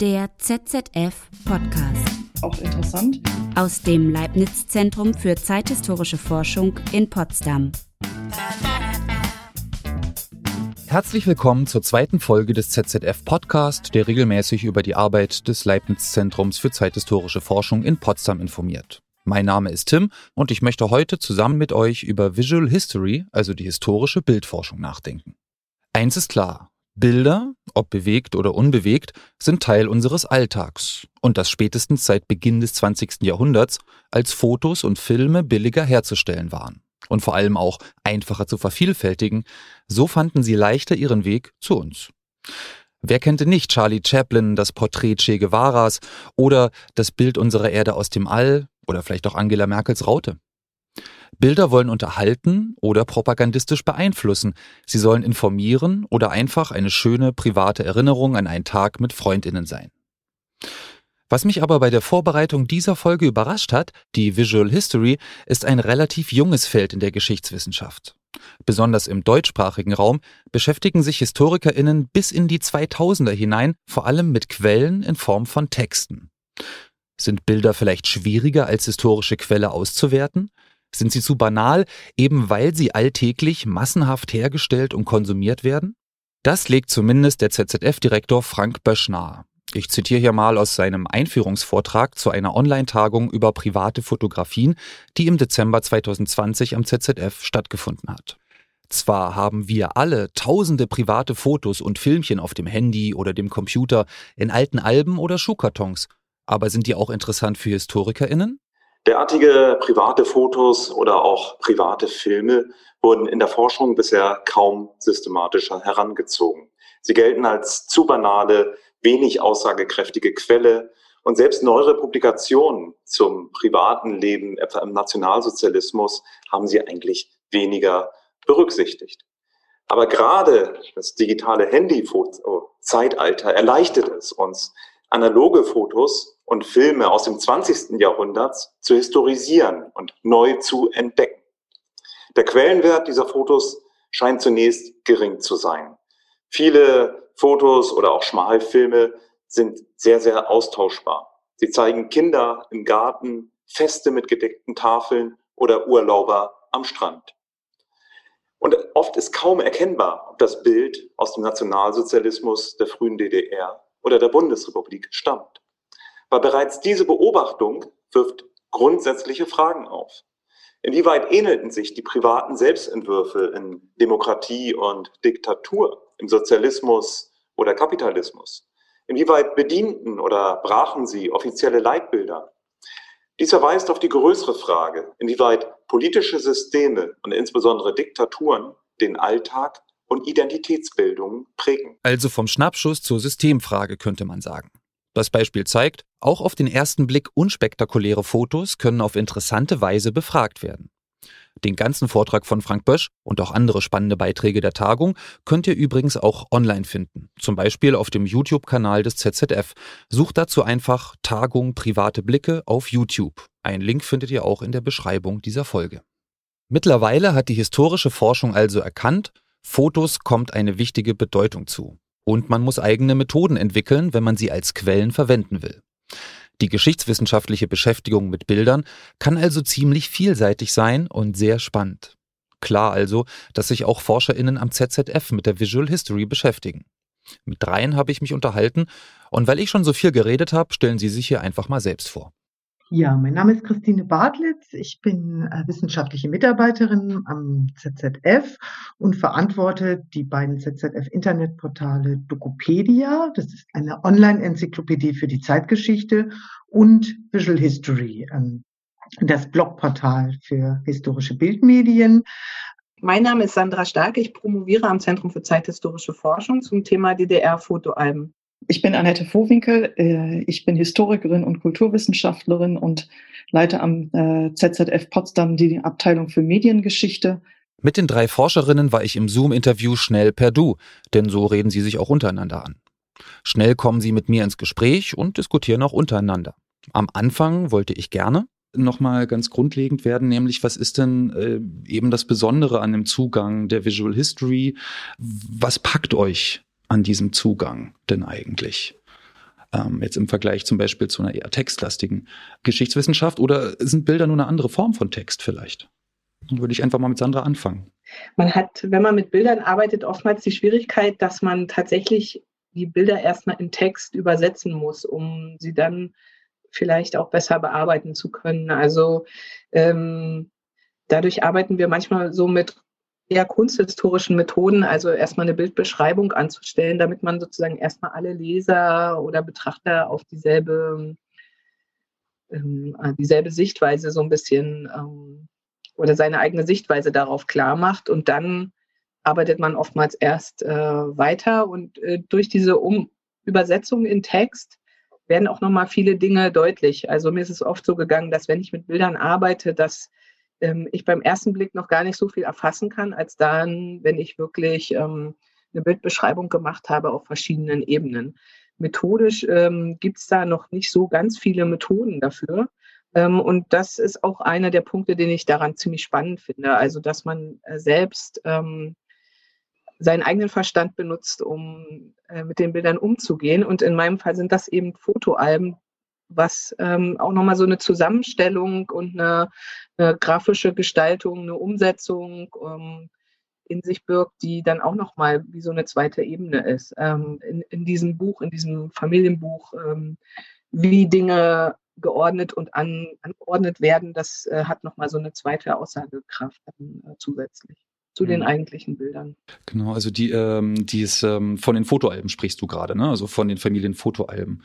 Der ZZF Podcast. Auch interessant. Aus dem Leibniz Zentrum für zeithistorische Forschung in Potsdam. Herzlich willkommen zur zweiten Folge des ZZF Podcast, der regelmäßig über die Arbeit des Leibniz Zentrums für zeithistorische Forschung in Potsdam informiert. Mein Name ist Tim und ich möchte heute zusammen mit euch über Visual History, also die historische Bildforschung, nachdenken. Eins ist klar, Bilder, ob bewegt oder unbewegt, sind Teil unseres Alltags und das spätestens seit Beginn des 20. Jahrhunderts, als Fotos und Filme billiger herzustellen waren und vor allem auch einfacher zu vervielfältigen, so fanden sie leichter ihren Weg zu uns. Wer kennt denn nicht Charlie Chaplin, das Porträt Che Guevaras oder das Bild unserer Erde aus dem All oder vielleicht auch Angela Merkels Raute? Bilder wollen unterhalten oder propagandistisch beeinflussen. Sie sollen informieren oder einfach eine schöne private Erinnerung an einen Tag mit Freundinnen sein. Was mich aber bei der Vorbereitung dieser Folge überrascht hat, die Visual History, ist ein relativ junges Feld in der Geschichtswissenschaft. Besonders im deutschsprachigen Raum beschäftigen sich Historikerinnen bis in die 2000er hinein vor allem mit Quellen in Form von Texten. Sind Bilder vielleicht schwieriger als historische Quelle auszuwerten? Sind sie zu banal, eben weil sie alltäglich massenhaft hergestellt und konsumiert werden? Das legt zumindest der ZZF-Direktor Frank Bösch nahe. Ich zitiere hier mal aus seinem Einführungsvortrag zu einer Online-Tagung über private Fotografien, die im Dezember 2020 am ZZF stattgefunden hat. Zwar haben wir alle tausende private Fotos und Filmchen auf dem Handy oder dem Computer, in alten Alben oder Schuhkartons, aber sind die auch interessant für HistorikerInnen? Derartige private Fotos oder auch private Filme wurden in der Forschung bisher kaum systematischer herangezogen. Sie gelten als zu banale, wenig aussagekräftige Quelle und selbst neuere Publikationen zum privaten Leben, etwa im Nationalsozialismus, haben sie eigentlich weniger berücksichtigt. Aber gerade das digitale Handy-Zeitalter erleichtert es uns, analoge Fotos und Filme aus dem 20. Jahrhundert zu historisieren und neu zu entdecken. Der Quellenwert dieser Fotos scheint zunächst gering zu sein. Viele Fotos oder auch Schmalfilme sind sehr, sehr austauschbar. Sie zeigen Kinder im Garten, Feste mit gedeckten Tafeln oder Urlauber am Strand. Und oft ist kaum erkennbar, ob das Bild aus dem Nationalsozialismus der frühen DDR oder der Bundesrepublik stammt. Weil bereits diese Beobachtung wirft grundsätzliche Fragen auf. Inwieweit ähnelten sich die privaten Selbstentwürfe in Demokratie und Diktatur, im Sozialismus oder Kapitalismus? Inwieweit bedienten oder brachen sie offizielle Leitbilder? Dies verweist auf die größere Frage, inwieweit politische Systeme und insbesondere Diktaturen den Alltag und Identitätsbildung prägen. Also vom Schnappschuss zur Systemfrage könnte man sagen. Das Beispiel zeigt, auch auf den ersten Blick unspektakuläre Fotos können auf interessante Weise befragt werden. Den ganzen Vortrag von Frank Bösch und auch andere spannende Beiträge der Tagung könnt ihr übrigens auch online finden, zum Beispiel auf dem YouTube-Kanal des ZZF. Sucht dazu einfach Tagung private Blicke auf YouTube. Einen Link findet ihr auch in der Beschreibung dieser Folge. Mittlerweile hat die historische Forschung also erkannt, Fotos kommt eine wichtige Bedeutung zu. Und man muss eigene Methoden entwickeln, wenn man sie als Quellen verwenden will. Die geschichtswissenschaftliche Beschäftigung mit Bildern kann also ziemlich vielseitig sein und sehr spannend. Klar also, dass sich auch ForscherInnen am ZZF mit der Visual History beschäftigen. Mit dreien habe ich mich unterhalten und weil ich schon so viel geredet habe, stellen Sie sich hier einfach mal selbst vor. Ja, mein Name ist Christine Bartlitz. Ich bin äh, wissenschaftliche Mitarbeiterin am ZZF und verantworte die beiden ZZF-Internetportale Dokopedia, das ist eine Online-Enzyklopädie für die Zeitgeschichte, und Visual History, ähm, das Blogportal für historische Bildmedien. Mein Name ist Sandra Starke. Ich promoviere am Zentrum für zeithistorische Forschung zum Thema DDR-Fotoalben. Ich bin Annette Vohwinkel. Äh, ich bin Historikerin und Kulturwissenschaftlerin und leite am äh, ZZF Potsdam die Abteilung für Mediengeschichte. Mit den drei Forscherinnen war ich im Zoom-Interview schnell per Du, denn so reden sie sich auch untereinander an. Schnell kommen sie mit mir ins Gespräch und diskutieren auch untereinander. Am Anfang wollte ich gerne nochmal ganz grundlegend werden, nämlich was ist denn äh, eben das Besondere an dem Zugang der Visual History? Was packt euch an diesem Zugang denn eigentlich? ähm, jetzt im Vergleich zum Beispiel zu einer eher textlastigen Geschichtswissenschaft? Oder sind Bilder nur eine andere Form von Text vielleicht? Dann würde ich einfach mal mit Sandra anfangen. Man hat, wenn man mit Bildern arbeitet, oftmals die Schwierigkeit, dass man tatsächlich die Bilder erstmal in Text übersetzen muss, um sie dann vielleicht auch besser bearbeiten zu können. Also ähm, dadurch arbeiten wir manchmal so mit eher kunsthistorischen Methoden, also erstmal eine Bildbeschreibung anzustellen, damit man sozusagen erstmal alle Leser oder Betrachter auf dieselbe, ähm, dieselbe Sichtweise so ein bisschen ähm, oder seine eigene Sichtweise darauf klar macht und dann arbeitet man oftmals erst äh, weiter und äh, durch diese um Übersetzung in Text werden auch nochmal viele Dinge deutlich. Also mir ist es oft so gegangen, dass wenn ich mit Bildern arbeite, dass ähm, ich beim ersten Blick noch gar nicht so viel erfassen kann, als dann, wenn ich wirklich ähm, eine Bildbeschreibung gemacht habe auf verschiedenen Ebenen. Methodisch ähm, gibt es da noch nicht so ganz viele Methoden dafür. Ähm, und das ist auch einer der Punkte, den ich daran ziemlich spannend finde. Also, dass man äh, selbst ähm, seinen eigenen Verstand benutzt, um äh, mit den Bildern umzugehen. Und in meinem Fall sind das eben Fotoalben, was ähm, auch nochmal so eine Zusammenstellung und eine, eine, grafische Gestaltung, eine Umsetzung ähm, in sich birgt, die dann auch nochmal wie so eine zweite Ebene ist. Ähm, in, in, diesem Buch, in diesem Familienbuch, ähm, wie Dinge geordnet und an, angeordnet werden, das äh, hat nochmal so eine zweite Aussagekraft dann, äh, zusätzlich zu den mhm. eigentlichen Bildern. Genau, also die, ähm, die ist ähm, von den Fotoalben sprichst du gerade, ne? Also von den Familienfotoalben.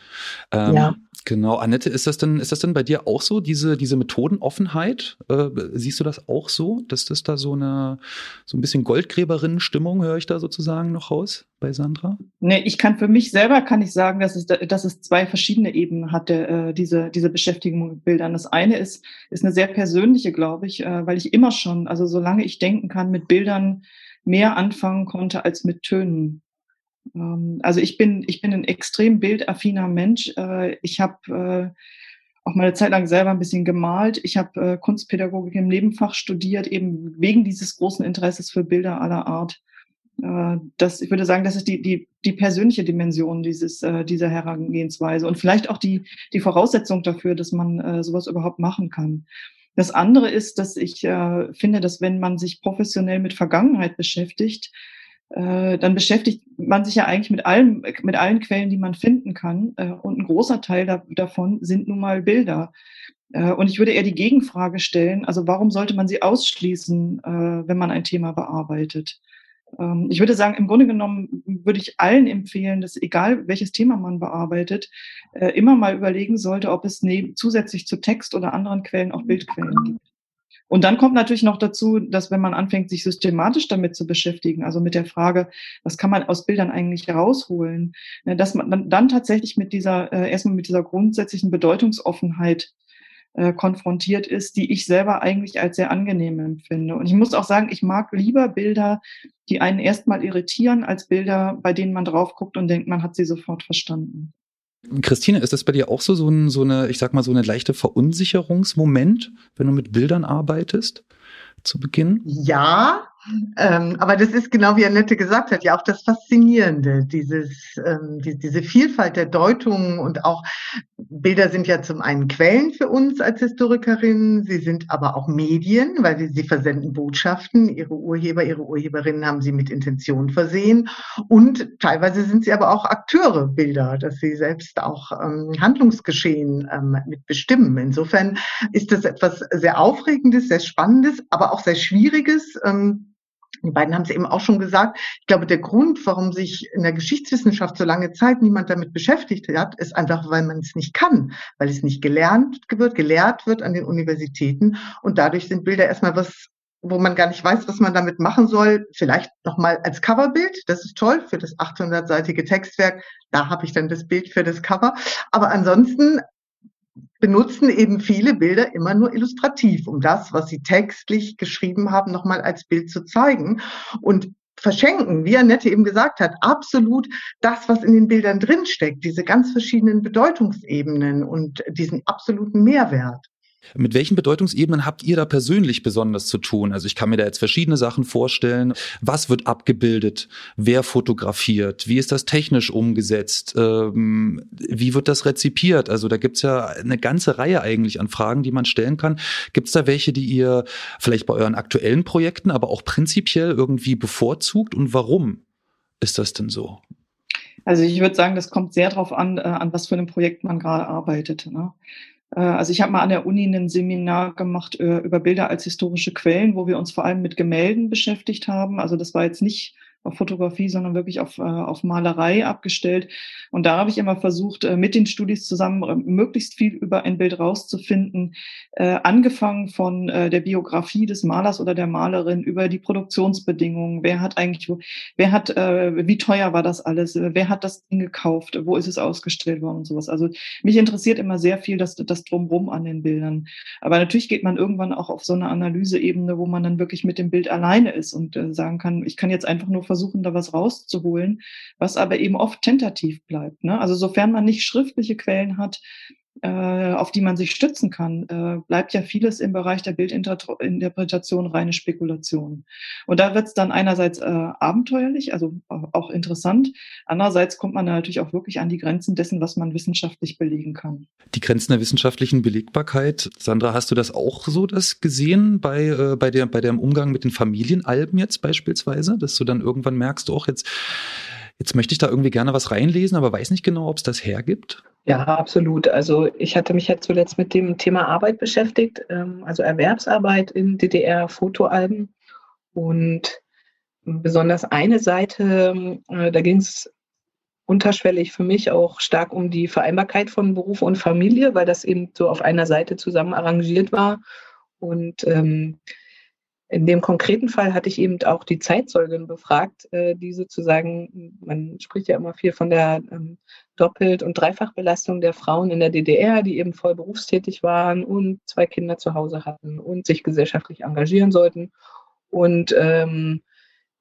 Ähm, ja. Genau, Annette, ist das denn, ist das denn bei dir auch so, diese, diese Methodenoffenheit? Äh, siehst du das auch so, dass das da so eine, so ein bisschen Goldgräberinnen-Stimmung, höre ich da sozusagen noch raus bei Sandra? Nee, ich kann für mich selber kann ich sagen, dass es, dass es zwei verschiedene Ebenen hatte, äh, diese, diese Beschäftigung mit Bildern. Das eine ist, ist eine sehr persönliche, glaube ich, äh, weil ich immer schon, also solange ich denken kann, mit Bildern mehr anfangen konnte als mit Tönen. Ähm, also ich bin, ich bin ein extrem bildaffiner Mensch. Äh, ich habe äh, auch mal eine Zeit lang selber ein bisschen gemalt. Ich habe äh, Kunstpädagogik im Nebenfach studiert, eben wegen dieses großen Interesses für Bilder aller Art. Das, ich würde sagen, das ist die, die, die persönliche Dimension dieses, dieser Herangehensweise und vielleicht auch die, die Voraussetzung dafür, dass man sowas überhaupt machen kann. Das andere ist, dass ich äh, finde, dass wenn man sich professionell mit Vergangenheit beschäftigt, äh, dann beschäftigt man sich ja eigentlich mit allen, mit allen Quellen, die man finden kann. Äh, und ein großer Teil da, davon sind nun mal Bilder. Äh, und ich würde eher die Gegenfrage stellen, also warum sollte man sie ausschließen, äh, wenn man ein Thema bearbeitet? Ähm, ich würde sagen, im Grunde genommen würde ich allen empfehlen, dass egal welches Thema man bearbeitet, äh, immer mal überlegen sollte, ob es neben, zusätzlich zu Text oder anderen Quellen auch Bildquellen gibt. Und dann kommt natürlich noch dazu, dass wenn man anfängt, sich systematisch damit zu beschäftigen, also mit der Frage, was kann man aus Bildern eigentlich herausholen, ne, dass man dann, dann tatsächlich mit dieser, äh, erstmal mit dieser grundsätzlichen Bedeutungsoffenheit äh, konfrontiert ist, die ich selber eigentlich als sehr angenehm empfinde. Und ich muss auch sagen, ich mag lieber Bilder, die einen erstmal irritieren, als Bilder, bei denen man drauf guckt und denkt, man hat sie sofort verstanden. Christine, ist das bei dir auch so, so, ein, so eine, ich sag mal, so eine leichte Verunsicherungsmoment, wenn du mit Bildern arbeitest zu Beginn? Ja, ähm, aber das ist genau wie Annette gesagt hat, ja auch das Faszinierende, dieses, ähm, die, diese Vielfalt der Deutungen und auch Bilder sind ja zum einen Quellen für uns als Historikerinnen, sie sind aber auch Medien, weil sie, sie versenden Botschaften, ihre Urheber, ihre Urheberinnen haben sie mit Intention versehen und teilweise sind sie aber auch Akteure Bilder, dass sie selbst auch ähm, Handlungsgeschehen ähm, mit bestimmen. Insofern ist das etwas sehr Aufregendes, sehr Spannendes, aber auch sehr Schwieriges. Ähm, die beiden haben es eben auch schon gesagt. Ich glaube, der Grund, warum sich in der Geschichtswissenschaft so lange Zeit niemand damit beschäftigt hat, ist einfach, weil man es nicht kann, weil es nicht gelernt wird, gelehrt wird an den Universitäten. Und dadurch sind Bilder erstmal was, wo man gar nicht weiß, was man damit machen soll. Vielleicht nochmal als Coverbild. Das ist toll für das 800-seitige Textwerk. Da habe ich dann das Bild für das Cover. Aber ansonsten benutzen eben viele Bilder immer nur illustrativ, um das, was sie textlich geschrieben haben, nochmal als Bild zu zeigen. Und verschenken, wie Annette eben gesagt hat, absolut das, was in den Bildern drinsteckt, diese ganz verschiedenen Bedeutungsebenen und diesen absoluten Mehrwert. Mit welchen Bedeutungsebenen habt ihr da persönlich besonders zu tun? Also ich kann mir da jetzt verschiedene Sachen vorstellen. Was wird abgebildet? Wer fotografiert? Wie ist das technisch umgesetzt? Ähm, wie wird das rezipiert? Also da gibt's ja eine ganze Reihe eigentlich an Fragen, die man stellen kann. Gibt's da welche, die ihr vielleicht bei euren aktuellen Projekten, aber auch prinzipiell irgendwie bevorzugt? Und warum ist das denn so? Also ich würde sagen, das kommt sehr darauf an, äh, an was für einem Projekt man gerade arbeitet. Ne? Äh, also ich habe mal an der Uni ein Seminar gemacht äh, über Bilder als historische Quellen, wo wir uns vor allem mit Gemälden beschäftigt haben. Also das war jetzt nicht auf Fotografie, sondern wirklich auf, äh, auf Malerei abgestellt. Und da habe ich immer versucht, äh, mit den Studis zusammen äh, möglichst viel über ein Bild rauszufinden, äh, angefangen von äh, der Biografie des Malers oder der Malerin über die Produktionsbedingungen. Wer hat eigentlich, wer hat, äh, wie teuer war das alles? Wer hat das Ding gekauft? Wo ist es ausgestellt worden und sowas? Also mich interessiert immer sehr viel das, das Drumrum an den Bildern. Aber natürlich geht man irgendwann auch auf so eine Analyseebene, wo man dann wirklich mit dem Bild alleine ist und äh, sagen kann, ich kann jetzt einfach nur versuchen, da was rauszuholen, was aber eben oft tentativ bleibt. Ne? Also sofern man nicht schriftliche Quellen hat, auf die man sich stützen kann, äh, bleibt ja vieles im Bereich der Bildinterpretation reine Spekulation. Und da wird es dann einerseits äh, abenteuerlich, also auch interessant. Andererseits kommt man natürlich auch wirklich an die Grenzen dessen, was man wissenschaftlich belegen kann. Die Grenzen der wissenschaftlichen Belegbarkeit. Sandra, hast du das auch so das gesehen bei, äh, bei, der, bei dem Umgang mit den Familienalben jetzt beispielsweise, dass du dann irgendwann merkst, auch jetzt Jetzt möchte ich da irgendwie gerne was reinlesen, aber weiß nicht genau, ob es das hergibt. Ja, absolut. Also ich hatte mich ja zuletzt mit dem Thema Arbeit beschäftigt, ähm, also Erwerbsarbeit in DDR-Fotoalben. Und besonders eine Seite, äh, da ging es unterschwellig für mich auch stark um die Vereinbarkeit von Beruf und Familie, weil das eben so auf einer Seite zusammen arrangiert war. Und ähm, in dem konkreten Fall hatte ich eben auch die Zeitzeugin befragt, äh, die sozusagen, man spricht ja immer viel von der ähm, Doppelt- und Dreifachbelastung der Frauen in der DDR, die eben voll berufstätig waren und zwei Kinder zu Hause hatten und sich gesellschaftlich engagieren sollten. Und ähm,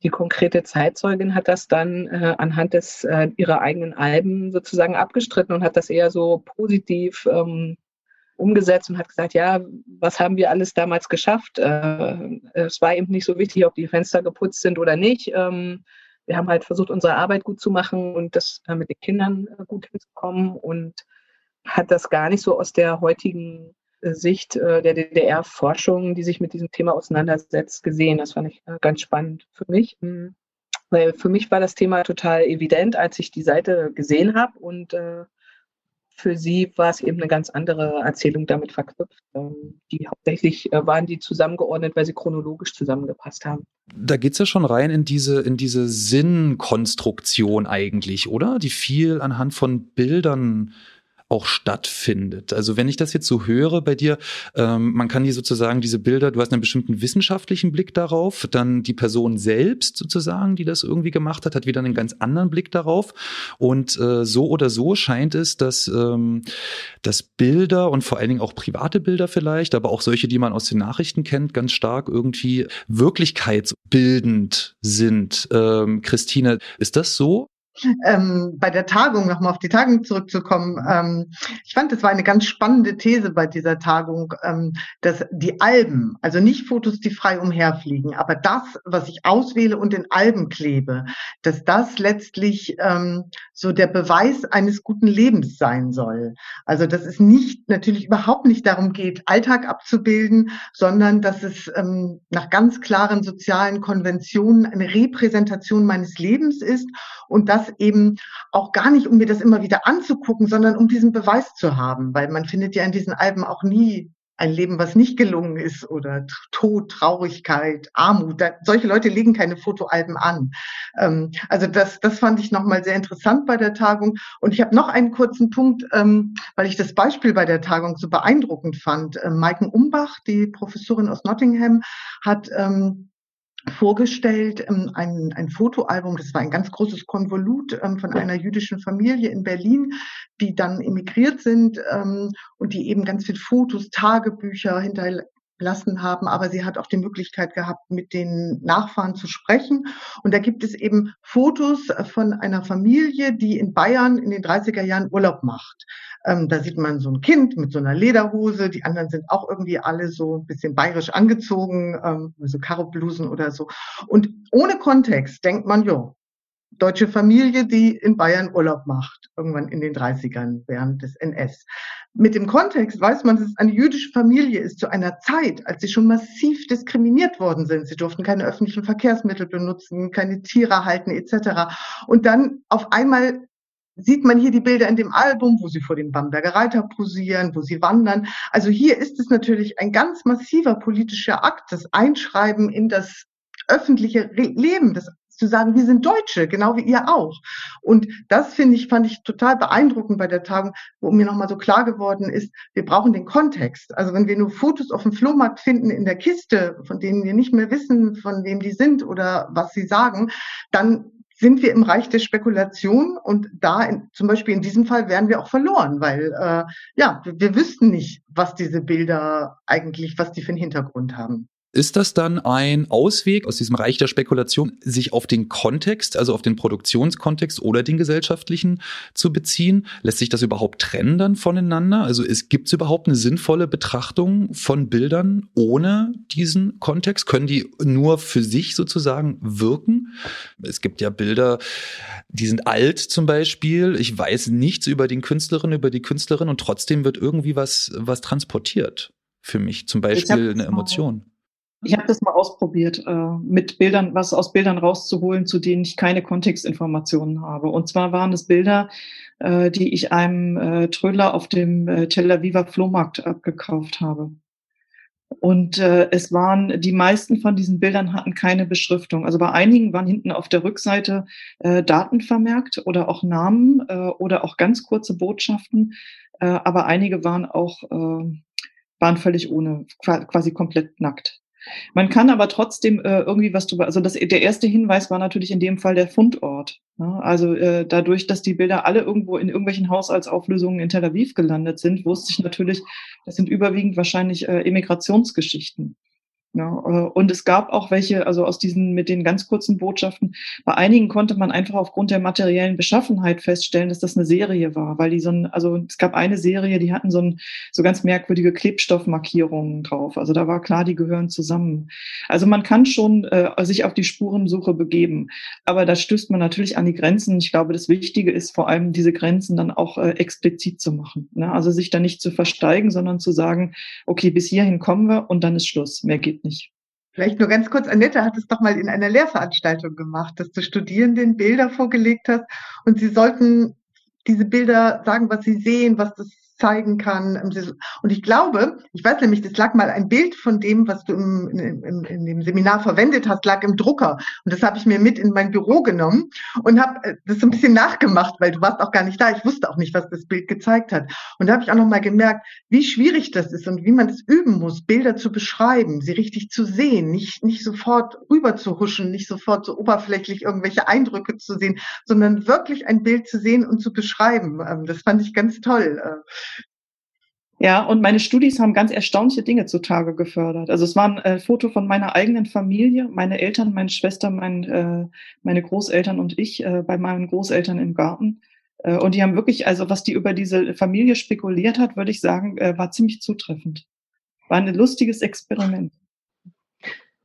die konkrete Zeitzeugin hat das dann äh, anhand des äh, ihrer eigenen Alben sozusagen abgestritten und hat das eher so positiv ähm, umgesetzt und hat gesagt, ja, was haben wir alles damals geschafft? Äh, es war eben nicht so wichtig, ob die Fenster geputzt sind oder nicht. Ähm, wir haben halt versucht, unsere Arbeit gut zu machen und das äh, mit den Kindern äh, gut hinzukommen und hat das gar nicht so aus der heutigen äh, Sicht äh, der DDR-Forschung, die sich mit diesem Thema auseinandersetzt, gesehen. Das fand ich äh, ganz spannend für mich. Mhm. Weil für mich war das Thema total evident, als ich die Seite gesehen habe und äh, für sie war es eben eine ganz andere Erzählung damit verknüpft. Ähm, die hauptsächlich äh, waren die zusammengeordnet, weil sie chronologisch zusammengepasst haben. Da geht es ja schon rein in diese, in diese Sinnkonstruktion eigentlich, oder? Die viel anhand von Bildern auch stattfindet. Also wenn ich das jetzt so höre bei dir, ähm, man kann die sozusagen diese Bilder, du hast einen bestimmten wissenschaftlichen Blick darauf, dann die Person selbst sozusagen, die das irgendwie gemacht hat, hat wieder einen ganz anderen Blick darauf. Und äh, so oder so scheint es, dass, ähm, dass Bilder und vor allen Dingen auch private Bilder vielleicht, aber auch solche, die man aus den Nachrichten kennt, ganz stark irgendwie wirklichkeitsbildend sind. Ähm, Christine, ist das so? Ähm, bei der Tagung, nochmal auf die Tagung zurückzukommen, ähm, ich fand, es war eine ganz spannende These bei dieser Tagung, ähm, dass die Alben, also nicht Fotos, die frei umherfliegen, aber das, was ich auswähle und in Alben klebe, dass das letztlich ähm, so der Beweis eines guten Lebens sein soll. Also dass es nicht, natürlich überhaupt nicht darum geht, Alltag abzubilden, sondern dass es ähm, nach ganz klaren sozialen Konventionen eine Repräsentation meines Lebens ist und das eben auch gar nicht, um mir das immer wieder anzugucken, sondern um diesen Beweis zu haben, weil man findet ja in diesen Alben auch nie ein Leben, was nicht gelungen ist oder Tod, Traurigkeit, Armut. Da, solche Leute legen keine Fotoalben an. Ähm, also das, das fand ich nochmal sehr interessant bei der Tagung. Und ich habe noch einen kurzen Punkt, ähm, weil ich das Beispiel bei der Tagung so beeindruckend fand. Ähm, Maiken Umbach, die Professorin aus Nottingham, hat ähm, vorgestellt, ähm, ein, ein Fotoalbum, das war ein ganz großes Konvolut ähm, von einer jüdischen Familie in Berlin, die dann emigriert sind ähm, und die eben ganz viele Fotos, Tagebücher hinter, lassen haben, aber sie hat auch die Möglichkeit gehabt, mit den Nachfahren zu sprechen. Und da gibt es eben Fotos von einer Familie, die in Bayern in den 30er Jahren Urlaub macht. Ähm, da sieht man so ein Kind mit so einer Lederhose, die anderen sind auch irgendwie alle so ein bisschen bayerisch angezogen, ähm, so Karoblusen oder so. Und ohne Kontext denkt man, jo, deutsche Familie, die in Bayern Urlaub macht, irgendwann in den 30ern während des NS. Mit dem Kontext weiß man, dass es eine jüdische Familie ist zu einer Zeit, als sie schon massiv diskriminiert worden sind. Sie durften keine öffentlichen Verkehrsmittel benutzen, keine Tiere halten etc. Und dann auf einmal sieht man hier die Bilder in dem Album, wo sie vor dem Bamberger Reiter posieren, wo sie wandern. Also hier ist es natürlich ein ganz massiver politischer Akt, das Einschreiben in das öffentliche Leben, das zu sagen, wir sind Deutsche, genau wie ihr auch. Und das finde ich, fand ich total beeindruckend bei der Tagung, wo mir nochmal so klar geworden ist, wir brauchen den Kontext. Also wenn wir nur Fotos auf dem Flohmarkt finden in der Kiste, von denen wir nicht mehr wissen, von wem die sind oder was sie sagen, dann sind wir im Reich der Spekulation und da in, zum Beispiel in diesem Fall wären wir auch verloren, weil äh, ja, wir, wir wüssten nicht, was diese Bilder eigentlich, was die für einen Hintergrund haben. Ist das dann ein Ausweg aus diesem Reich der Spekulation, sich auf den Kontext, also auf den Produktionskontext oder den gesellschaftlichen zu beziehen? Lässt sich das überhaupt trennen dann voneinander? Also gibt es überhaupt eine sinnvolle Betrachtung von Bildern ohne diesen Kontext? Können die nur für sich sozusagen wirken? Es gibt ja Bilder, die sind alt zum Beispiel. Ich weiß nichts über den Künstlerin, über die Künstlerin und trotzdem wird irgendwie was, was transportiert für mich. Zum Beispiel eine Emotion. Ich habe das mal ausprobiert, äh, mit Bildern, was aus Bildern rauszuholen, zu denen ich keine Kontextinformationen habe. Und zwar waren es Bilder, äh, die ich einem äh, Trödler auf dem Tel Aviver Flohmarkt abgekauft habe. Und äh, es waren, die meisten von diesen Bildern hatten keine Beschriftung. Also bei einigen waren hinten auf der Rückseite äh, Daten vermerkt oder auch Namen äh, oder auch ganz kurze Botschaften. Äh, aber einige waren auch, äh, waren völlig ohne, quasi komplett nackt. Man kann aber trotzdem äh, irgendwie was drüber, also das, der erste Hinweis war natürlich in dem Fall der Fundort. Ne? Also äh, dadurch, dass die Bilder alle irgendwo in irgendwelchen Haushaltsauflösungen in Tel Aviv gelandet sind, wusste ich natürlich, das sind überwiegend wahrscheinlich äh, Emigrationsgeschichten. Ja, äh, und es gab auch welche, also aus diesen mit den ganz kurzen Botschaften. Bei einigen konnte man einfach aufgrund der materiellen Beschaffenheit feststellen, dass das eine Serie war, weil die so ein, also es gab eine Serie, die hatten so ein so ganz merkwürdige Klebstoffmarkierungen drauf. Also da war klar, die gehören zusammen. Also man kann schon äh, sich auf die Spurensuche begeben, aber da stößt man natürlich an die Grenzen. Ich glaube, das Wichtige ist vor allem diese Grenzen dann auch äh, explizit zu machen. Ne? Also sich da nicht zu versteigen, sondern zu sagen, okay, bis hierhin kommen wir und dann ist Schluss. Mehr geht geht nicht. Vielleicht nur ganz kurz, Annette hat es doch mal in einer Lehrveranstaltung gemacht, dass du Studierenden Bilder vorgelegt hast und sie sollten diese Bilder sagen, was sie sehen, was das zeigen kann. Und ich glaube, ich weiß nämlich, das lag mal ein Bild von dem, was du im, im, in dem Seminar verwendet hast, lag im Drucker. Und das habe ich mir mit in mein Büro genommen und habe äh, das so ein bisschen nachgemacht, weil du warst auch gar nicht da. Ich wusste auch nicht, was das Bild gezeigt hat. Und da habe ich auch noch mal gemerkt, wie schwierig das ist und wie man es üben muss, Bilder zu beschreiben, sie richtig zu sehen, nicht, nicht sofort rüber zu huschen, nicht sofort so oberflächlich irgendwelche Eindrücke zu sehen, sondern wirklich ein Bild zu sehen und zu beschreiben. Ähm, das fand ich ganz toll. Ja, und meine Studis haben ganz erstaunliche Dinge zutage gefördert. Also es war ein äh, Foto von meiner eigenen Familie, meine Eltern, meine Schwester, mein, äh, meine Großeltern und ich äh, bei meinen Großeltern im Garten. Äh, und die haben wirklich, also was die über diese Familie spekuliert hat, würde ich sagen, äh, war ziemlich zutreffend. War ein lustiges Experiment.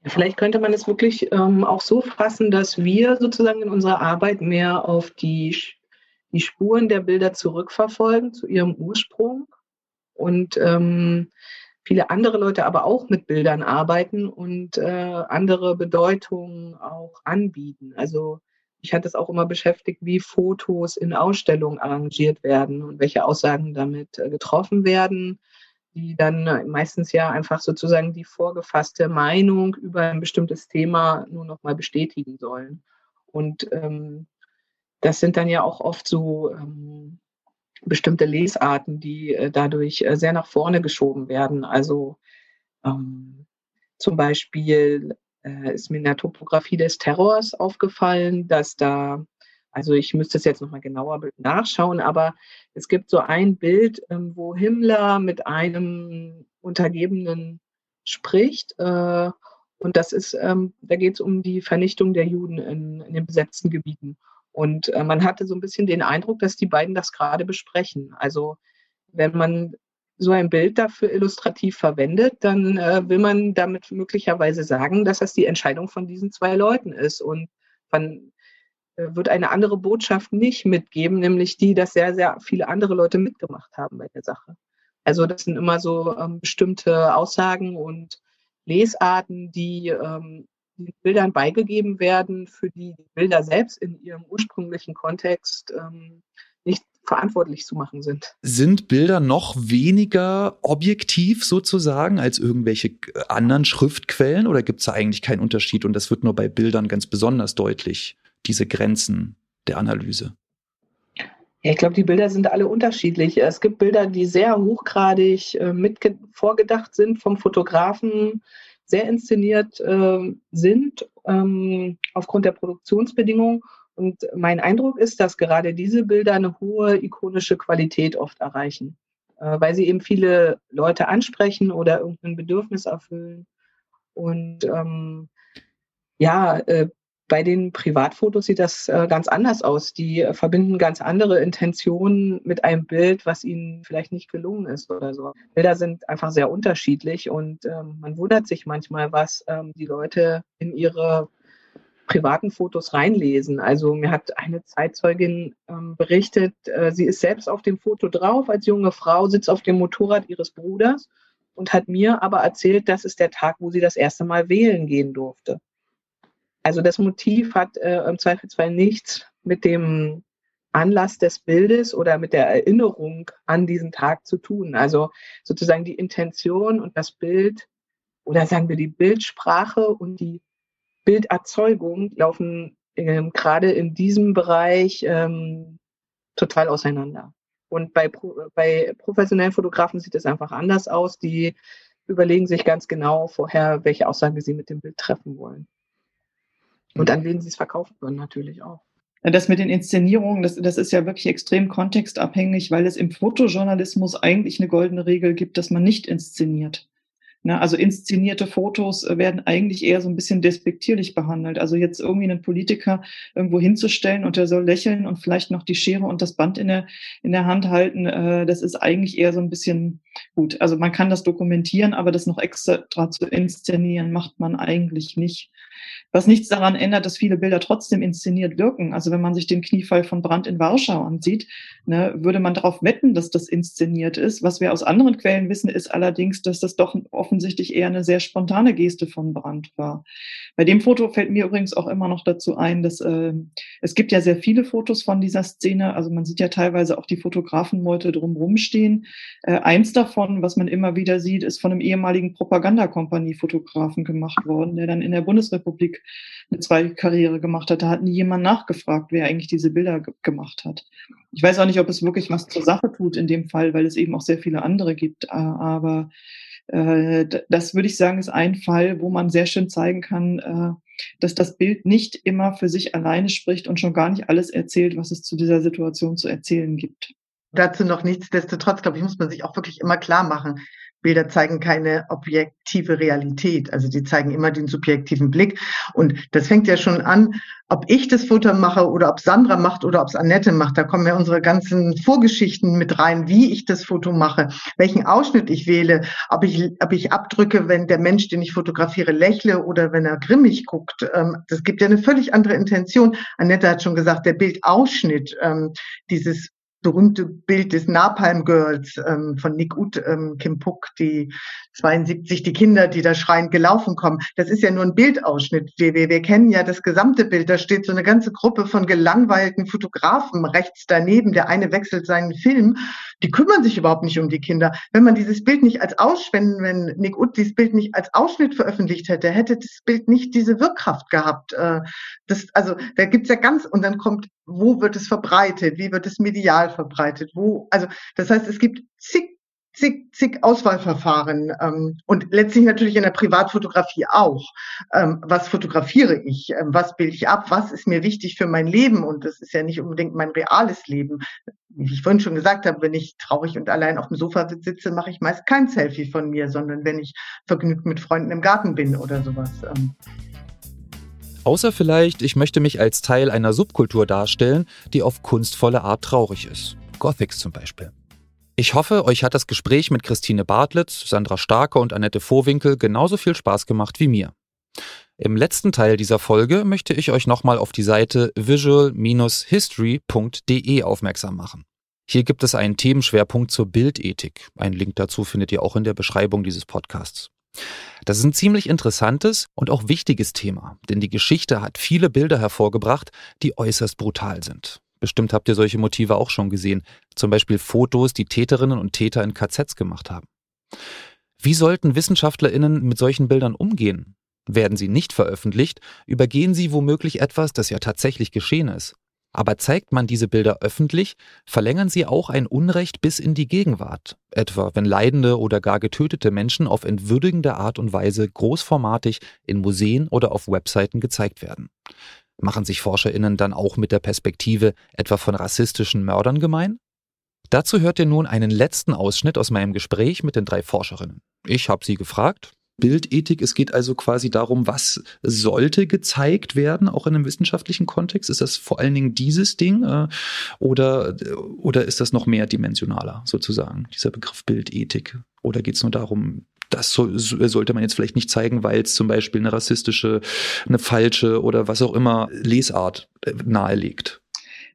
Vielleicht könnte man es wirklich ähm, auch so fassen, dass wir sozusagen in unserer Arbeit mehr auf die, die Spuren der Bilder zurückverfolgen zu ihrem Ursprung und ähm, viele andere Leute aber auch mit Bildern arbeiten und äh, andere Bedeutungen auch anbieten. Also ich hatte es auch immer beschäftigt, wie Fotos in Ausstellungen arrangiert werden und welche Aussagen damit äh, getroffen werden, die dann äh, meistens ja einfach sozusagen die vorgefasste Meinung über ein bestimmtes Thema nur noch mal bestätigen sollen. Und ähm, das sind dann ja auch oft so ähm, bestimmte Lesarten, die äh, dadurch äh, sehr nach vorne geschoben werden. Also ähm, zum Beispiel äh, ist mir in der Topographie des Terrors aufgefallen, dass da, also ich müsste es jetzt nochmal genauer nachschauen, aber es gibt so ein Bild, ähm, wo Himmler mit einem untergebenen spricht. Äh, und das ist, ähm, da geht es um die Vernichtung der Juden in, in den besetzten Gebieten. Und äh, man hatte so ein bisschen den Eindruck, dass die beiden das gerade besprechen. Also wenn man so ein Bild dafür illustrativ verwendet, dann äh, will man damit möglicherweise sagen, dass das die Entscheidung von diesen zwei Leuten ist. Und man äh, wird eine andere Botschaft nicht mitgeben, nämlich die, dass sehr, sehr viele andere Leute mitgemacht haben bei der Sache. Also das sind immer so ähm, bestimmte Aussagen und Lesarten, die ähm, den Bildern beigegeben werden, für die die Bilder selbst in ihrem ursprünglichen Kontext ähm, nicht verantwortlich zu machen sind. Sind Bilder noch weniger objektiv sozusagen als irgendwelche äh, anderen Schriftquellen oder gibt es da eigentlich keinen Unterschied und das wird nur bei Bildern ganz besonders deutlich, diese Grenzen der Analyse? Ja, ich glaube, die Bilder sind alle unterschiedlich. Es gibt Bilder, die sehr hochgradig äh, mit vorgedacht sind vom Fotografen, sehr inszeniert äh, sind ähm, aufgrund der Produktionsbedingungen. Und mein Eindruck ist, dass gerade diese Bilder eine hohe ikonische Qualität oft erreichen, äh, weil sie eben viele Leute ansprechen oder irgendein Bedürfnis erfüllen. Und ähm, ja, äh, bei den Privatfotos sieht das äh, ganz anders aus. Die äh, verbinden ganz andere Intentionen mit einem Bild, was ihnen vielleicht nicht gelungen ist oder so. Bilder sind einfach sehr unterschiedlich und ähm, man wundert sich manchmal, was ähm, die Leute in ihre privaten Fotos reinlesen. Also mir hat eine Zeitzeugin ähm, berichtet, äh, sie ist selbst auf dem Foto drauf als junge Frau, sitzt auf dem Motorrad ihres Bruders und hat mir aber erzählt, das ist der Tag, wo sie das erste Mal wählen gehen durfte. Also das Motiv hat äh, im Zweifelsfall nichts mit dem Anlass des Bildes oder mit der Erinnerung an diesen Tag zu tun. Also sozusagen die Intention und das Bild oder sagen wir die Bildsprache und die Bilderzeugung laufen ähm, gerade in diesem Bereich ähm, total auseinander. Und bei, bei professionellen Fotografen sieht es einfach anders aus. Die überlegen sich ganz genau vorher, welche Aussage sie mit dem Bild treffen wollen. Und an wen sie es verkaufen können natürlich auch. Das mit den Inszenierungen, das, das ist ja wirklich extrem kontextabhängig, weil es im Fotojournalismus eigentlich eine goldene Regel gibt, dass man nicht inszeniert. Na, also inszenierte Fotos äh, werden eigentlich eher so ein bisschen despektierlich behandelt. Also jetzt irgendwie einen Politiker irgendwo hinzustellen und der soll lächeln und vielleicht noch die Schere und das Band in der, in der Hand halten, äh, das ist eigentlich eher so ein bisschen gut. Also man kann das dokumentieren, aber das noch extra zu inszenieren macht man eigentlich nicht. Was nichts daran ändert, dass viele Bilder trotzdem inszeniert wirken. Also wenn man sich den Kniefall von Brandt in Warschau ansieht, ne, würde man darauf wetten, dass das inszeniert ist. Was wir aus anderen Quellen wissen, ist allerdings, dass das doch offensichtlich eher eine sehr spontane Geste von Brandt war. Bei dem Foto fällt mir übrigens auch immer noch dazu ein, dass äh, es gibt ja sehr viele Fotos von dieser Szene. Also man sieht ja teilweise auch die Fotografenmeute drumherum stehen. Äh, eins davon, was man immer wieder sieht, ist von einem ehemaligen Propagandakompanie-Fotografen gemacht worden, der dann in der Bundesrepublik eine zweite Karriere gemacht hat. Da hat nie jemand nachgefragt, wer eigentlich diese Bilder gemacht hat. Ich weiß auch nicht, ob es wirklich was zur Sache tut in dem Fall, weil es eben auch sehr viele andere gibt. Aber äh, das würde ich sagen, ist ein Fall, wo man sehr schön zeigen kann, äh, dass das Bild nicht immer für sich alleine spricht und schon gar nicht alles erzählt, was es zu dieser Situation zu erzählen gibt. Dazu noch nichtsdestotrotz, glaube ich, muss man sich auch wirklich immer klar machen. Bilder zeigen keine objektive Realität. Also die zeigen immer den subjektiven Blick. Und das fängt ja schon an, ob ich das Foto mache oder ob Sandra macht oder ob es Annette macht. Da kommen ja unsere ganzen Vorgeschichten mit rein, wie ich das Foto mache, welchen Ausschnitt ich wähle, ob ich, ob ich abdrücke, wenn der Mensch, den ich fotografiere, lächle oder wenn er grimmig guckt. Ähm, das gibt ja eine völlig andere Intention. Annette hat schon gesagt, der Bildausschnitt, ähm, dieses berühmte Bild des Napalm Girls ähm, von Nick Ut, ähm, Kim Puck, die 72, die Kinder, die da schreiend gelaufen kommen. Das ist ja nur ein Bildausschnitt. Wir, wir, wir kennen ja das gesamte Bild. Da steht so eine ganze Gruppe von gelangweilten Fotografen rechts daneben. Der eine wechselt seinen Film. Die kümmern sich überhaupt nicht um die Kinder. Wenn man dieses Bild nicht als Ausschnitt, wenn Nick Ut dieses Bild nicht als Ausschnitt veröffentlicht hätte, hätte das Bild nicht diese Wirkkraft gehabt. Äh, das, also da gibt's ja ganz, und dann kommt wo wird es verbreitet, wie wird es medial verbreitet, wo, also das heißt, es gibt zig zig, zig Auswahlverfahren ähm, und letztlich natürlich in der Privatfotografie auch. Ähm, was fotografiere ich? Ähm, was bilde ich ab? Was ist mir wichtig für mein Leben? Und das ist ja nicht unbedingt mein reales Leben. Wie ich vorhin schon gesagt habe, wenn ich traurig und allein auf dem Sofa sitze, mache ich meist kein Selfie von mir, sondern wenn ich vergnügt mit Freunden im Garten bin oder sowas. Ähm. Außer vielleicht, ich möchte mich als Teil einer Subkultur darstellen, die auf kunstvolle Art traurig ist. Gothics zum Beispiel. Ich hoffe, euch hat das Gespräch mit Christine Bartlitz, Sandra Starke und Annette Vorwinkel genauso viel Spaß gemacht wie mir. Im letzten Teil dieser Folge möchte ich euch nochmal auf die Seite visual-history.de aufmerksam machen. Hier gibt es einen Themenschwerpunkt zur Bildethik. Ein Link dazu findet ihr auch in der Beschreibung dieses Podcasts. Das ist ein ziemlich interessantes und auch wichtiges Thema, denn die Geschichte hat viele Bilder hervorgebracht, die äußerst brutal sind. Bestimmt habt ihr solche Motive auch schon gesehen. Zum Beispiel Fotos, die Täterinnen und Täter in KZs gemacht haben. Wie sollten WissenschaftlerInnen mit solchen Bildern umgehen? Werden sie nicht veröffentlicht, übergehen sie womöglich etwas, das ja tatsächlich geschehen ist. Aber zeigt man diese Bilder öffentlich, verlängern sie auch ein Unrecht bis in die Gegenwart, etwa wenn leidende oder gar getötete Menschen auf entwürdigende Art und Weise großformatig in Museen oder auf Webseiten gezeigt werden. Machen sich ForscherInnen dann auch mit der Perspektive etwa von rassistischen Mördern gemein? Dazu hört ihr nun einen letzten Ausschnitt aus meinem Gespräch mit den drei Forscherinnen. Ich habe sie gefragt. Bildethik, es geht also quasi darum, was sollte gezeigt werden, auch in einem wissenschaftlichen Kontext? Ist das vor allen Dingen dieses Ding äh, oder, oder ist das noch mehr dimensionaler sozusagen, dieser Begriff Bildethik? Oder geht es nur darum, das so, sollte man jetzt vielleicht nicht zeigen, weil es zum Beispiel eine rassistische, eine falsche oder was auch immer Lesart äh, nahelegt.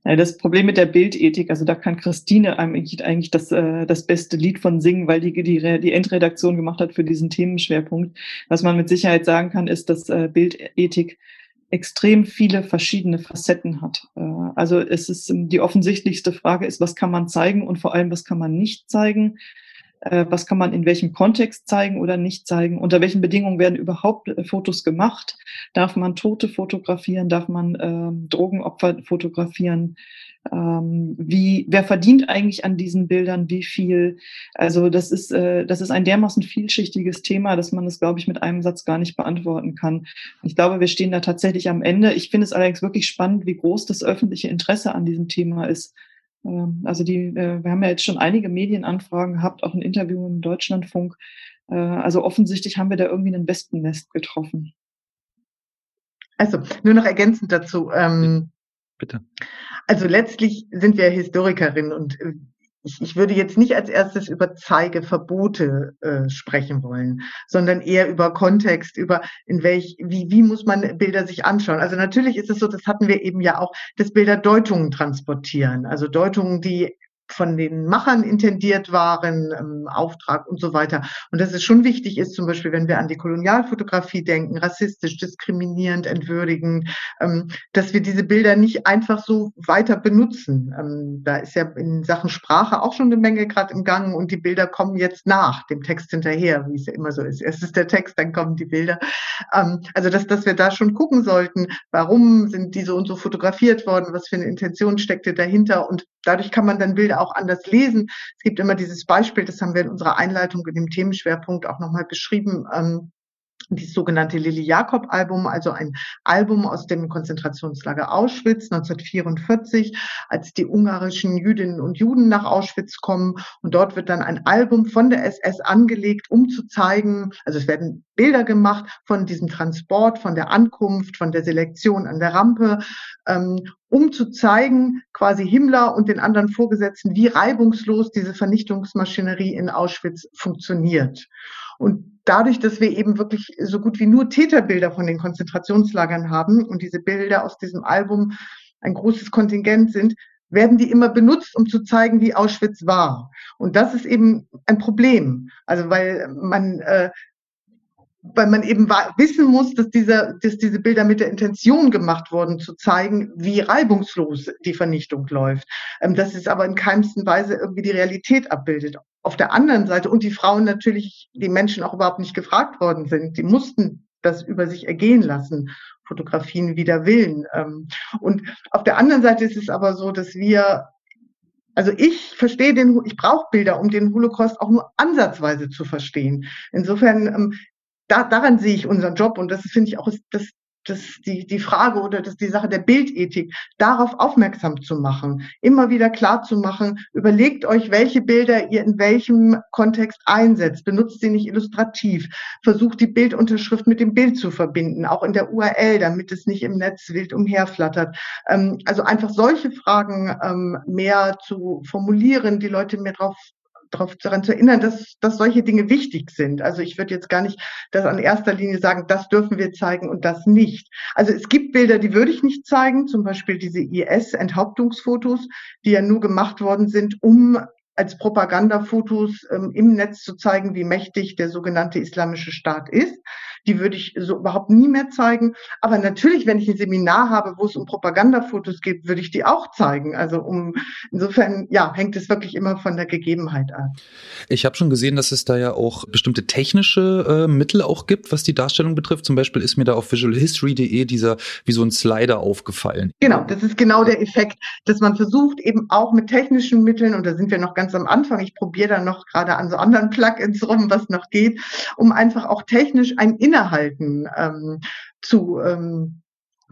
Das Problem mit der Bildethik, also da kann Christine eigentlich, das, äh, das beste Lied von singen, weil die, die die Endredaktion gemacht hat für diesen Themenschwerpunkt. Was man mit Sicherheit sagen kann, ist, dass äh, Bildethik extrem viele verschiedene Facetten hat. Äh, also es ist die offensichtlichste Frage ist, was kann man zeigen und vor allem, was kann man nicht zeigen? Äh, was kann man in welchem Kontext zeigen oder nicht zeigen, unter welchen Bedingungen werden überhaupt äh, Fotos gemacht, darf man Tote fotografieren, darf man ähm, Drogenopfer fotografieren, ähm, wie, wer verdient eigentlich an diesen Bildern, wie viel, also das ist, äh, das ist ein dermaßen vielschichtiges Thema, dass man das, glaube ich, mit einem Satz gar nicht beantworten kann. Ich glaube, wir stehen da tatsächlich am Ende. Ich finde es allerdings wirklich spannend, wie groß das öffentliche Interesse an diesem Thema ist. Ähm, also die, äh, wir haben ja jetzt schon einige Medienanfragen gehabt, auch ein Interview im Deutschlandfunk. Äh, also offensichtlich haben wir da irgendwie ein Wespennest getroffen. Also nur noch ergänzend dazu. Ähm, Bitte. Also letztlich sind wir Historikerinnen und äh, ich, ich würde jetzt nicht als erstes über Zeigeverbote äh, sprechen wollen, sondern eher über Kontext, über in welch, wie, wie muss man Bilder sich anschauen. Also natürlich ist es so, das hatten wir eben ja auch, dass Bilder Deutungen transportieren. Also Deutungen, die von den Machern intendiert waren, ähm, Auftrag und so weiter. Und dass es schon wichtig ist, zum Beispiel, wenn wir an die Kolonialfotografie denken, rassistisch, diskriminierend, entwürdigend, ähm, dass wir diese Bilder nicht einfach so weiter benutzen. Ähm, da ist ja in Sachen Sprache auch schon eine Menge gerade im Gang und die Bilder kommen jetzt nach dem Text hinterher, wie es ja immer so ist. Erst ist der Text, dann kommen die Bilder. Ähm, also, dass, dass wir da schon gucken sollten, warum sind die so und so fotografiert worden, was für eine Intention steckte dahinter und dadurch kann man dann Bilder auch anders lesen. Es gibt immer dieses Beispiel, das haben wir in unserer Einleitung in dem Themenschwerpunkt auch nochmal beschrieben. Ähm, dieses sogenannte Lili Jakob Album, also ein Album aus dem Konzentrationslager Auschwitz 1944, als die ungarischen Jüdinnen und Juden nach Auschwitz kommen. Und dort wird dann ein Album von der SS angelegt, um zu zeigen, also es werden Bilder gemacht von diesem Transport, von der Ankunft, von der Selektion an der Rampe, ähm, um zu zeigen, quasi Himmler und den anderen Vorgesetzten, wie reibungslos diese Vernichtungsmaschinerie in Auschwitz funktioniert. Und dadurch, dass wir eben wirklich so gut wie nur Täterbilder von den Konzentrationslagern haben und diese Bilder aus diesem Album ein großes Kontingent sind, werden die immer benutzt, um zu zeigen, wie Auschwitz war. Und das ist eben ein Problem. Also weil man äh, weil man eben wissen muss, dass diese, dass diese Bilder mit der Intention gemacht wurden, zu zeigen, wie reibungslos die Vernichtung läuft. Ähm, dass es aber in keinster Weise irgendwie die Realität abbildet. Auf der anderen Seite, und die Frauen natürlich, die Menschen auch überhaupt nicht gefragt worden sind, die mussten das über sich ergehen lassen, Fotografien wider Willen. Ähm, und auf der anderen Seite ist es aber so, dass wir Also ich verstehe den, ich brauche Bilder, um den Holocaust auch nur ansatzweise zu verstehen. Insofern, ähm, da, daran sehe ich unseren Job und das finde ich auch das, das, die, die Frage oder das, die Sache der Bildethik, darauf aufmerksam zu machen, immer wieder klar zu machen, überlegt euch, welche Bilder ihr in welchem Kontext einsetzt, benutzt sie nicht illustrativ, versucht die Bildunterschrift mit dem Bild zu verbinden, auch in der URL, damit es nicht im Netz wild umherflattert. Ähm, also einfach solche Fragen ähm, mehr zu formulieren, die Leute mehr darauf darauf daran zu erinnern, dass, dass solche Dinge wichtig sind. Also ich würde jetzt gar nicht das an erster Linie sagen, das dürfen wir zeigen und das nicht. Also es gibt Bilder, die würde ich nicht zeigen, zum Beispiel diese IS-Enthauptungsfotos, die ja nur gemacht worden sind, um als Propagandafotos ähm, im Netz zu zeigen, wie mächtig der sogenannte Islamische Staat ist. Die würde ich so überhaupt nie mehr zeigen. Aber natürlich, wenn ich ein Seminar habe, wo es um Propagandafotos geht, würde ich die auch zeigen. Also um insofern, ja, hängt es wirklich immer von der Gegebenheit an. Ich habe schon gesehen, dass es da ja auch bestimmte technische äh, Mittel auch gibt, was die Darstellung betrifft. Zum Beispiel ist mir da auf visualhistory.de dieser wie so ein Slider aufgefallen. Genau, das ist genau der Effekt, dass man versucht eben auch mit technischen Mitteln, und da sind wir noch ganz am Anfang, ich probiere dann noch gerade an so anderen Plugins rum, was noch geht, um einfach auch technisch ein Innehalten ähm, zu ähm,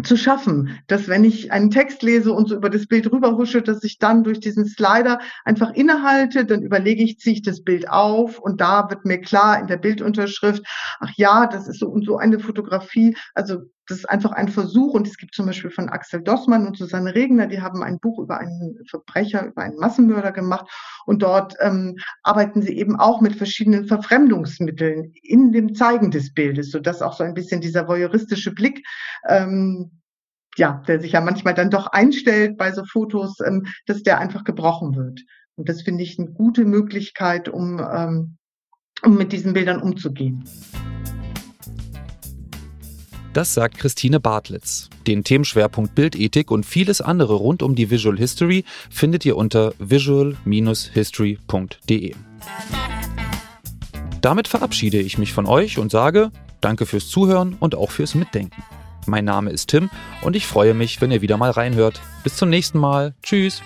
zu schaffen, dass wenn ich einen Text lese und so über das Bild rüberhusche, dass ich dann durch diesen Slider einfach innehalte, dann überlege ich, ziehe ich das Bild auf und da wird mir klar in der Bildunterschrift, ach ja, das ist so und so eine Fotografie. Also das ist einfach ein Versuch und es gibt zum Beispiel von Axel Dossmann und Susanne Regner, die haben ein Buch über einen Verbrecher, über einen Massenmörder gemacht und dort ähm, arbeiten sie eben auch mit verschiedenen Verfremdungsmitteln in dem Zeigen des Bildes, sodass auch so ein bisschen dieser voyeuristische Blick ähm, ja, der sich ja manchmal dann doch einstellt bei so Fotos, ähm, dass der einfach gebrochen wird. Und das finde ich eine gute Möglichkeit, um, ähm, um mit diesen Bildern umzugehen. Das sagt Christine Bartlitz. Den Themenschwerpunkt Bildethik und vieles andere rund um die Visual History findet ihr unter visual-history.de. Damit verabschiede ich mich von euch und sage Danke fürs Zuhören und auch fürs Mitdenken. Mein Name ist Tim und ich freue mich, wenn ihr wieder mal reinhört. Bis zum nächsten Mal. Tschüss.